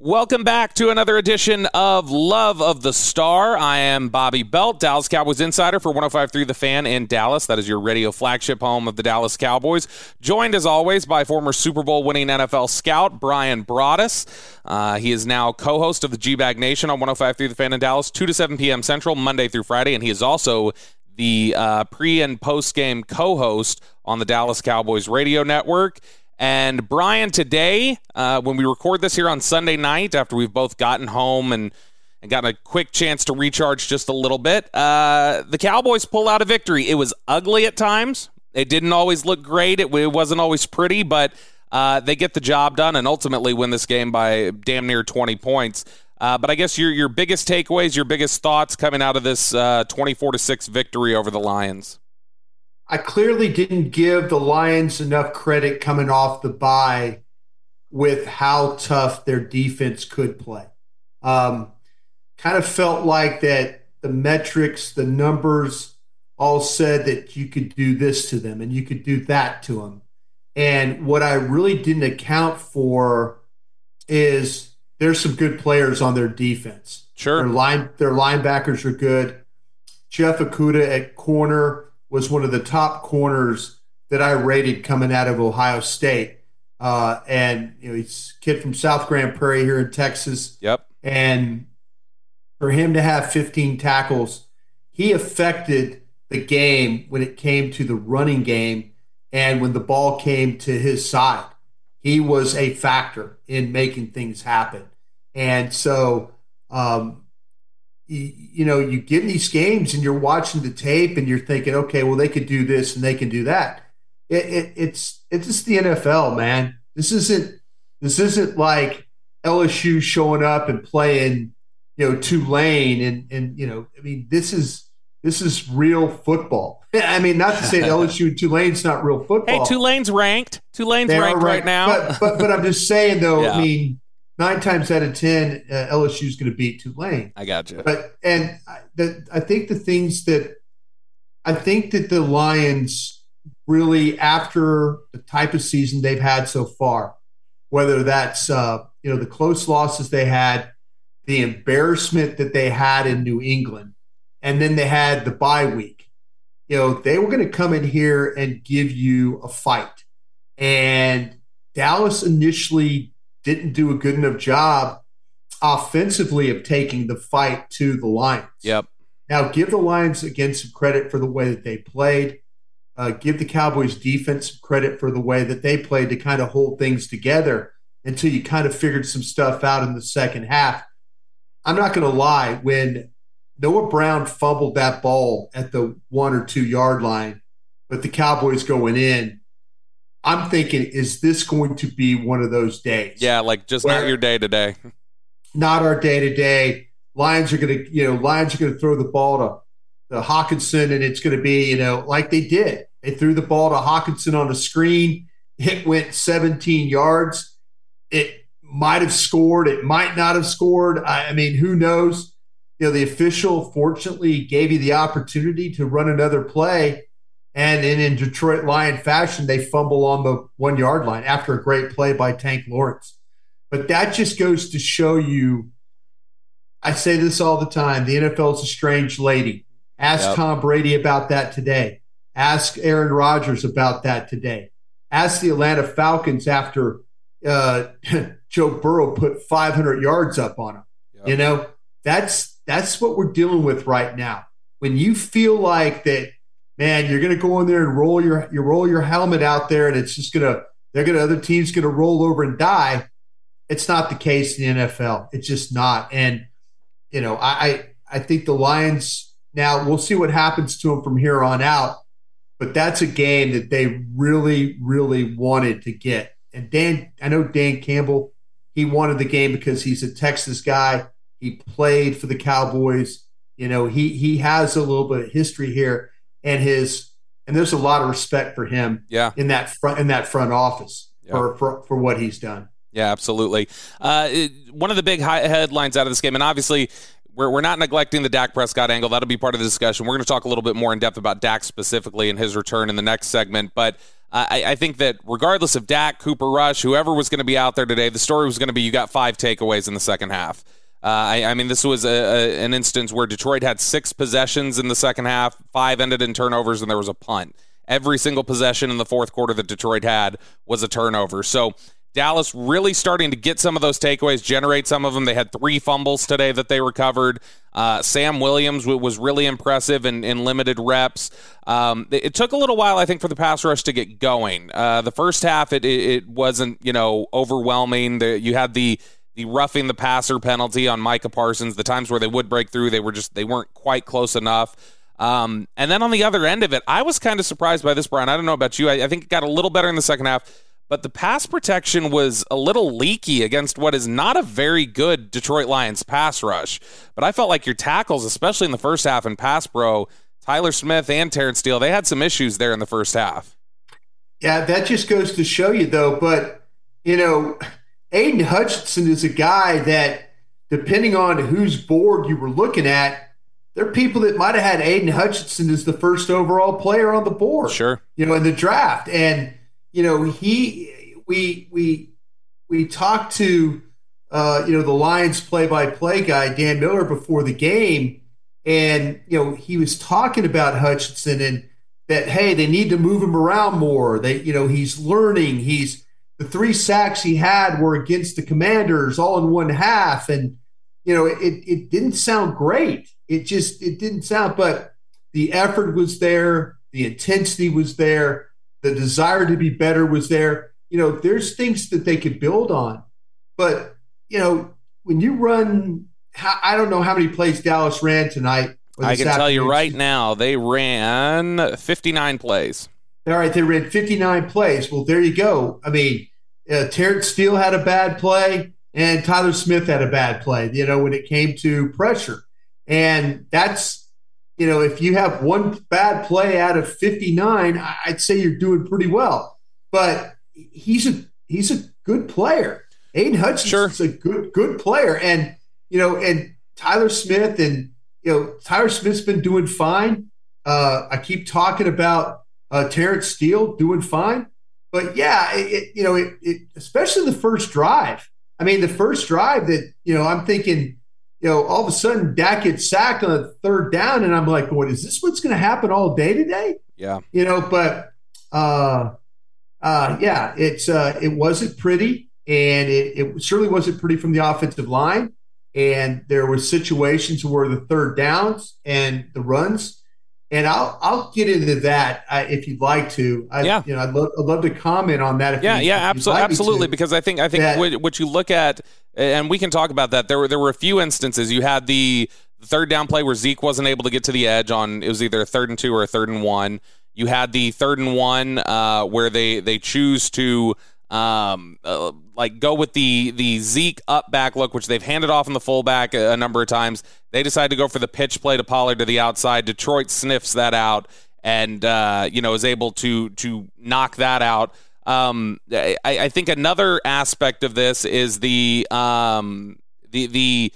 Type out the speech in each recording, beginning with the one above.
Welcome back to another edition of Love of the Star. I am Bobby Belt, Dallas Cowboys insider for 1053 The Fan in Dallas. That is your radio flagship home of the Dallas Cowboys. Joined as always by former Super Bowl winning NFL scout Brian Broaddus. Uh, he is now co host of the G Bag Nation on 1053 The Fan in Dallas, 2 to 7 p.m. Central, Monday through Friday. And he is also the uh, pre and post game co host on the Dallas Cowboys radio network. And Brian, today, uh, when we record this here on Sunday night, after we've both gotten home and, and gotten a quick chance to recharge just a little bit, uh, the Cowboys pull out a victory. It was ugly at times. It didn't always look great. It, it wasn't always pretty, but uh, they get the job done and ultimately win this game by damn near 20 points. Uh, but I guess your your biggest takeaways, your biggest thoughts coming out of this uh, 24 to six victory over the Lions. I clearly didn't give the Lions enough credit coming off the bye with how tough their defense could play. Um, kind of felt like that the metrics, the numbers all said that you could do this to them and you could do that to them. And what I really didn't account for is there's some good players on their defense. Sure. Their line their linebackers are good. Jeff Okudah at corner was one of the top corners that I rated coming out of Ohio State. Uh, and you know, he's a kid from South Grand Prairie here in Texas. Yep. And for him to have 15 tackles, he affected the game when it came to the running game and when the ball came to his side. He was a factor in making things happen. And so um, you, you know, you get in these games and you're watching the tape and you're thinking, okay, well, they could do this and they can do that. It, it, it's it's just the NFL, man. This isn't this isn't like LSU showing up and playing, you know, Tulane and and you know, I mean, this is this is real football. I mean, not to say LSU and Tulane's not real football. Hey, Tulane's ranked. Tulane's ranked, ranked, right now. But, but, but I'm just saying though. yeah. I mean, nine times out of ten, uh, LSU is going to beat Tulane. I got you. But and I, the, I think the things that I think that the Lions really, after the type of season they've had so far, whether that's uh, you know the close losses they had, the embarrassment that they had in New England, and then they had the bye week. You know, they were going to come in here and give you a fight. And Dallas initially didn't do a good enough job offensively of taking the fight to the Lions. Yep. Now, give the Lions again some credit for the way that they played. Uh, give the Cowboys defense some credit for the way that they played to kind of hold things together until you kind of figured some stuff out in the second half. I'm not going to lie, when Noah Brown fumbled that ball at the one or two yard line, but the Cowboys going in, I'm thinking, is this going to be one of those days? Yeah, like just not your day today. Not our day today. Lions are going to, you know, Lions are going to throw the ball to, to Hockenson, and it's going to be, you know, like they did. They threw the ball to Hockenson on a screen. It went 17 yards. It might have scored. It might not have scored. I, I mean, who knows? You know, the official fortunately gave you the opportunity to run another play. And in, in Detroit Lion fashion, they fumble on the one yard line after a great play by Tank Lawrence. But that just goes to show you I say this all the time the NFL is a strange lady. Ask yep. Tom Brady about that today. Ask Aaron Rodgers about that today. Ask the Atlanta Falcons after uh, Joe Burrow put 500 yards up on him. Yep. You know, that's that's what we're dealing with right now. When you feel like that, man, you're going to go in there and roll your you roll your helmet out there, and it's just going to they're going to other teams going to roll over and die. It's not the case in the NFL. It's just not. And you know, I I think the Lions now we'll see what happens to them from here on out. But that's a game that they really, really wanted to get. And Dan, I know Dan Campbell, he wanted the game because he's a Texas guy. He played for the Cowboys. You know, he he has a little bit of history here, and his and there's a lot of respect for him. Yeah. in that front in that front office yep. for, for for what he's done. Yeah, absolutely. Uh, it, one of the big headlines out of this game, and obviously we're, we're not neglecting the Dak Prescott angle. That'll be part of the discussion. We're going to talk a little bit more in depth about Dak specifically and his return in the next segment. But uh, I, I, think that regardless of Dak, Cooper Rush, whoever was going to be out there today, the story was going to be you got five takeaways in the second half. Uh, I, I, mean, this was a, a, an instance where Detroit had six possessions in the second half, five ended in turnovers, and there was a punt. Every single possession in the fourth quarter that Detroit had was a turnover. So Dallas really starting to get some of those takeaways, generate some of them. They had three fumbles today that they recovered. Uh, Sam Williams was really impressive in, in limited reps. Um, it, took a little while, I think, for the pass rush to get going. Uh, the first half, it, it, it, wasn't you know overwhelming. The, you had the the roughing the passer penalty on Micah Parsons. The times where they would break through, they were just they weren't quite close enough. Um, and then on the other end of it, I was kind of surprised by this, Brian. I don't know about you. I, I think it got a little better in the second half but the pass protection was a little leaky against what is not a very good Detroit Lions pass rush. But I felt like your tackles, especially in the first half and pass pro, Tyler Smith and Terence Steele, they had some issues there in the first half. Yeah, that just goes to show you, though. But, you know, Aidan Hutchinson is a guy that, depending on whose board you were looking at, there are people that might have had Aidan Hutchinson as the first overall player on the board. Sure. You know, in the draft. And, you know, he we we we talked to uh, you know the Lions play-by-play guy Dan Miller before the game, and you know he was talking about Hutchinson and that hey they need to move him around more. They you know he's learning. He's the three sacks he had were against the Commanders all in one half, and you know it it didn't sound great. It just it didn't sound, but the effort was there, the intensity was there the desire to be better was there. You know, there's things that they could build on. But, you know, when you run, I don't know how many plays Dallas ran tonight. I can tell you right now, they ran 59 plays. All right, they ran 59 plays. Well, there you go. I mean, uh, Terence Steele had a bad play, and Tyler Smith had a bad play, you know, when it came to pressure. And that's you know, if you have one bad play out of 59, I'd say you're doing pretty well. But he's a he's a good player. Aidan Hutchinson sure. is a good good player, and you know, and Tyler Smith and you know Tyler Smith's been doing fine. Uh, I keep talking about uh, Terence Steele doing fine, but yeah, it, it, you know, it, it, especially the first drive. I mean, the first drive that you know, I'm thinking you know, all of a sudden Dak gets sacked on the third down, and I'm like, what is this what's going to happen all day today? Yeah. You know, but uh uh yeah, it's uh it wasn't pretty, and it, it certainly wasn't pretty from the offensive line. And there were situations where the third downs and the runs, and I'll I'll get into that uh, if you'd like to. I, yeah, you know, I'd love, I'd love to comment on that. yeah, you, yeah, absolutely, like absolutely. Because I think I think that, what you look at and we can talk about that. There were there were a few instances. You had the third down play where Zeke wasn't able to get to the edge on it was either a third and two or a third and one. You had the third and one uh, where they they choose to um, uh, like go with the the Zeke up back look, which they've handed off in the fullback a, a number of times. They decide to go for the pitch play to Pollard to the outside. Detroit sniffs that out and uh, you know is able to to knock that out. Um, I, I, think another aspect of this is the um, the the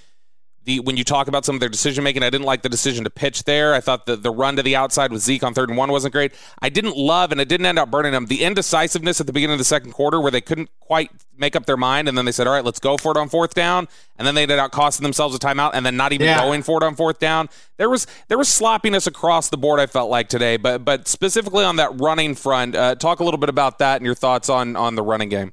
the when you talk about some of their decision making, I didn't like the decision to pitch there. I thought the the run to the outside with Zeke on third and one wasn't great. I didn't love, and it didn't end up burning them. The indecisiveness at the beginning of the second quarter, where they couldn't quite make up their mind, and then they said, "All right, let's go for it on fourth down," and then they ended up costing themselves a timeout, and then not even yeah. going for it on fourth down. There was there was sloppiness across the board. I felt like today, but but specifically on that running front, uh, talk a little bit about that and your thoughts on on the running game.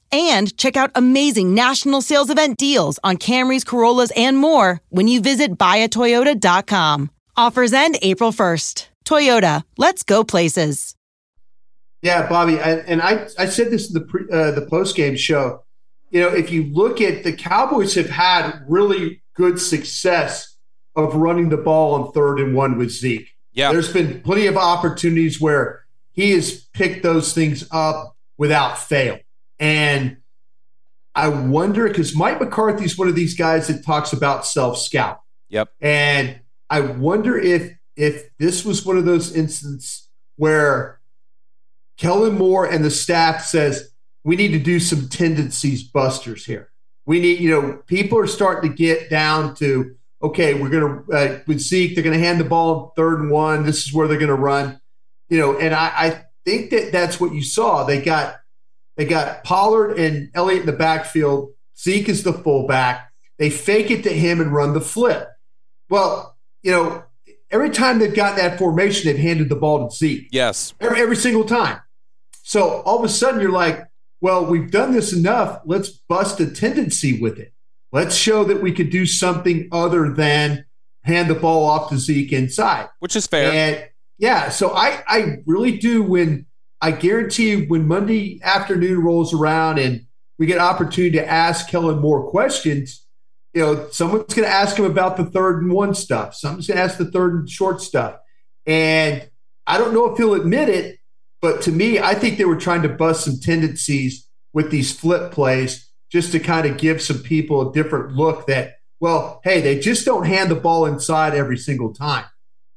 and check out amazing national sales event deals on Camrys, Corollas, and more when you visit buyatoyota.com. Offers end April 1st. Toyota, let's go places. Yeah, Bobby, I, and I, I said this in the pre, uh, the post game show. You know, if you look at the Cowboys have had really good success of running the ball on third and one with Zeke. Yeah, there's been plenty of opportunities where he has picked those things up without fail. And I wonder because Mike McCarthy's one of these guys that talks about self scout. Yep. And I wonder if if this was one of those instances where Kellen Moore and the staff says we need to do some tendencies busters here. We need, you know, people are starting to get down to okay, we're going to uh, with Zeke, they're going to hand the ball third and one. This is where they're going to run, you know. And I, I think that that's what you saw. They got they got Pollard and Elliott in the backfield. Zeke is the fullback. They fake it to him and run the flip. Well, you know, every time they've gotten that formation, they've handed the ball to Zeke. Yes. Every, every single time. So all of a sudden you're like, well, we've done this enough. Let's bust a tendency with it. Let's show that we could do something other than hand the ball off to Zeke inside. Which is fair. And yeah, so I, I really do when I guarantee you, when Monday afternoon rolls around and we get an opportunity to ask Kellen more questions, you know, someone's going to ask him about the third and one stuff. Someone's going to ask the third and short stuff. And I don't know if he'll admit it, but to me, I think they were trying to bust some tendencies with these flip plays just to kind of give some people a different look that, well, hey, they just don't hand the ball inside every single time.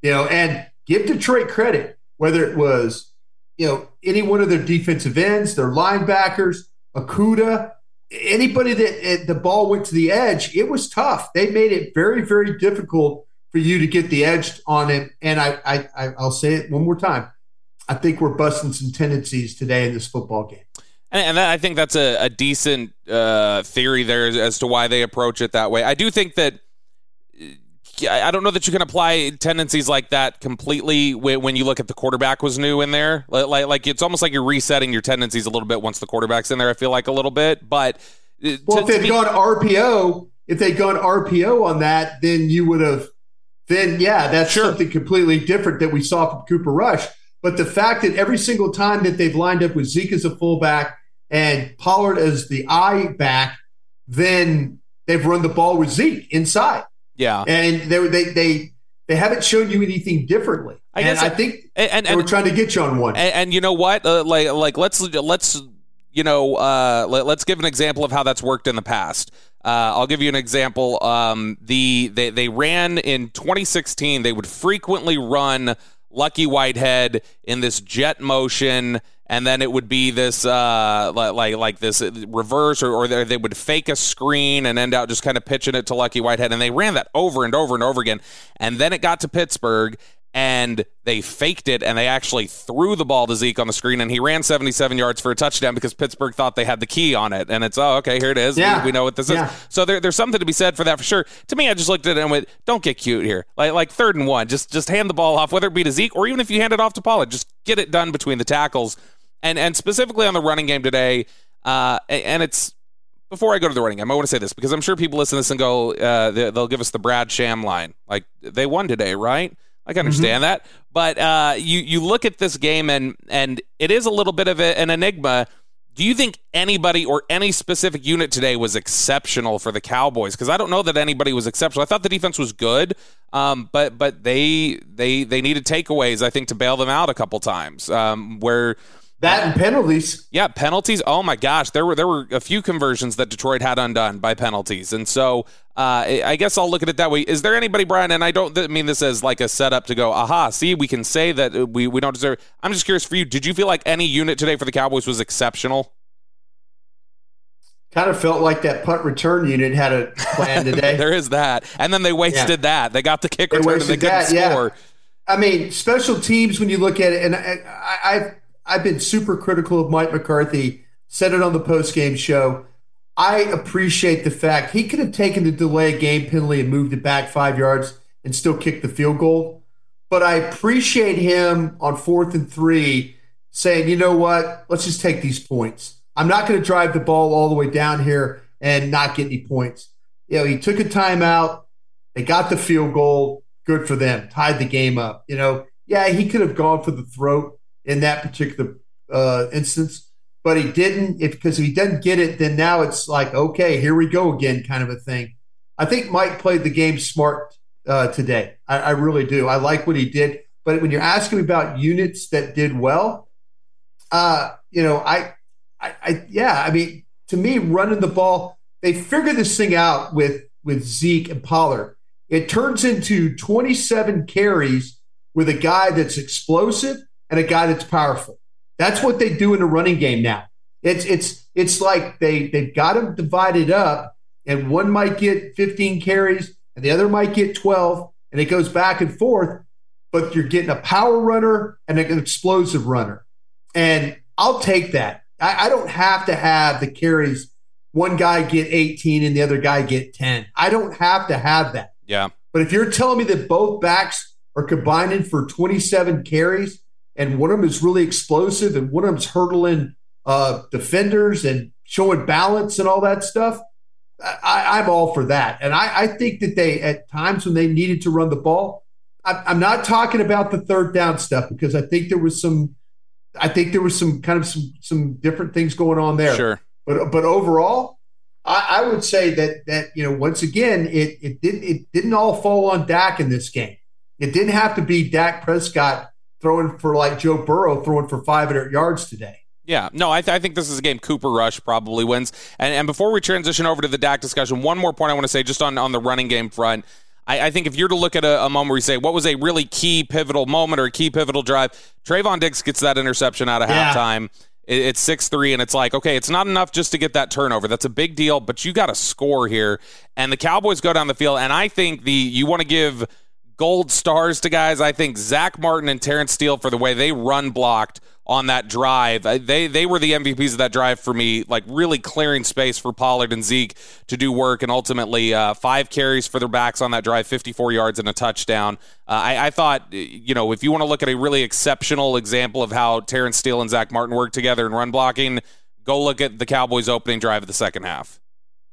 You know, and give Detroit credit, whether it was you know, any one of their defensive ends, their linebackers, Okudah, anybody that the ball went to the edge, it was tough. They made it very, very difficult for you to get the edge on it. And I, I, I'll say it one more time. I think we're busting some tendencies today in this football game. And, I think that's a, a decent uh, theory there as to why they approach it that way. I do think that I don't know that you can apply tendencies like that completely when you look at the quarterback was new in there. Like, like it's almost like you're resetting your tendencies a little bit once the quarterback's in there. I feel like a little bit, but uh, well, if they'd gone RPO, if they'd gone RPO on that, then you would have. Then yeah, that's sure. something completely different that we saw from Cooper Rush. But the fact that every single time that they've lined up with Zeke as a fullback and Pollard as the I back, then they've run the ball with Zeke inside. Yeah, and they they they they haven't shown you anything differently. I guess and I, think and, and, they were trying to get you on one. And, and you know what? Uh, like like let's let's you know uh, let, us give an example of how that's worked in the past. Uh, I'll give you an example. Um, the they they ran in 2016. They would frequently run Lucky Whitehead in this jet motion and then it would be this uh, like like this reverse, or, or they would fake a screen and end out just kind of pitching it to Lucky Whitehead, and they ran that over and over and over again, and then it got to Pittsburgh, and they faked it and they actually threw the ball to Zeke on the screen and he ran 77 yards for a touchdown because Pittsburgh thought they had the key on it. And it's oh okay here it is. Yeah. we, we know what this yeah. is so there, there's something to be said for that for sure. To me I just looked at it and went don't get cute here. Like like third and one just just hand the ball off whether it be to Zeke or even if you hand it off to Pollard just get it done between the tackles and and specifically on the running game today uh, and it's before I go to the running game, I want to say this because I'm sure people listen to this and go, uh, they'll give us the Brad Sham line. Like, they won today, right? I can understand mm-hmm. that, but uh, you you look at this game and and it is a little bit of a, an enigma. Do you think anybody or any specific unit today was exceptional for the Cowboys? Because I don't know that anybody was exceptional. I thought the defense was good, um, but but they they they needed takeaways. I think to bail them out a couple times. Um, where that and penalties. Yeah, penalties. Oh my gosh, there were there were a few conversions that Detroit had undone by penalties, and so uh, I guess I'll look at it that way. Is there anybody, Brian? And I don't mean this as like a setup to go, aha, see, we can say that we we don't deserve. I'm just curious for you. Did you feel like any unit today for the Cowboys was exceptional? Kind of felt like that punt return unit had a plan today. there is that, and then they wasted yeah. that. They got the kick they return and they couldn't that, score. Yeah. I mean, special teams when you look at it, and I, I, I've been super critical of Mike McCarthy. Said it on the post game show. I appreciate the fact he could have taken the delay game penalty and moved it back five yards and still kicked the field goal. But I appreciate him on fourth and three saying, you know what, let's just take these points. I'm not going to drive the ball all the way down here and not get any points. You know, he took a timeout. They got the field goal. Good for them. Tied the game up. You know, yeah, he could have gone for the throat in that particular uh, instance, but he didn't. If because if he doesn't get it, then now it's like okay, here we go again, kind of a thing. I think Mike played the game smart uh, today. I, I really do. I like what he did. But when you're asking about units that did well, uh, you know, I, I, I, yeah, I mean, to me, running the ball, they figured this thing out with with Zeke and Pollard. It turns into 27 carries with a guy that's explosive and a guy that's powerful. That's what they do in the running game now. It's it's it's like they they've got them divided up, and one might get 15 carries, and the other might get 12, and it goes back and forth. But you're getting a power runner and an explosive runner, and I'll take that. I, I don't have to have the carries. One guy get 18 and the other guy get 10. I don't have to have that. Yeah. But if you're telling me that both backs are combining for 27 carries and one of them is really explosive, and one of them's hurdling uh, defenders and showing balance and all that stuff. I, am all for that, and I, I, think that they at times when they needed to run the ball. I, I'm not talking about the third down stuff because I think there was some, I think there was some kind of some some different things going on there. Sure, but but overall, I, I would say that that you know once again it it didn't it didn't all fall on Dak in this game. It didn't have to be Dak Prescott throwing for like Joe Burrow throwing for 500 yards today. Yeah, no, I, th- I, think this is a game Cooper Rush probably wins. And, and before we transition over to the Dak discussion, one more point I want to say just on, on the running game front. I, I think if you're to look at a, a, moment where you say, what was a really key pivotal moment or a key pivotal drive, Trevon Diggs gets that interception out of yeah. halftime. It, it's 6 3, and it's like, okay, it's not enough just to get that turnover. That's a big deal, but you got to score here. And the Cowboys go down the field, and I think the you want to give gold stars to guys. I think Zack Martin and Terence Steele for the way they run blocked on that drive. They they were the MVPs of that drive for me, like really clearing space for Pollard and Zeke to do work, and ultimately uh, five carries for their backs on that drive, 54 yards and a touchdown. Uh, I, I, thought, you know, if you want to look at a really exceptional example of how Terence Steele and Zack Martin work together in run blocking, go look at the Cowboys' opening drive of the second half.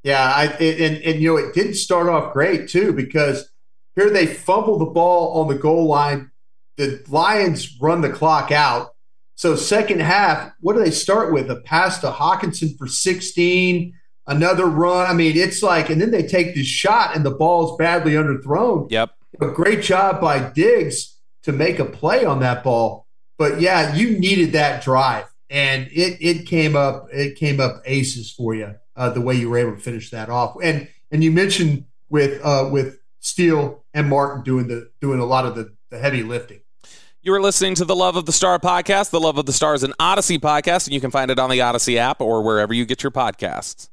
Yeah, I, and and you know it didn't start off great too because here they fumble the ball on the goal line. The Lions run the clock out so second half, what do they start with? A pass to Hockenson for 16, another run. I mean, it's like, and then they take this shot and the ball's badly underthrown. Yep. A great job by Diggs to make a play on that ball. But yeah, you needed that drive. And it it came up, it came up aces for you, uh, the way you were able to finish that off. And and you mentioned with uh, with Steele and Martin doing the doing a lot of the, the heavy lifting. You are listening to the Love of the Star podcast. The Love of the Star is an Audacy podcast, and you can find it on the Audacy app or wherever you get your podcasts.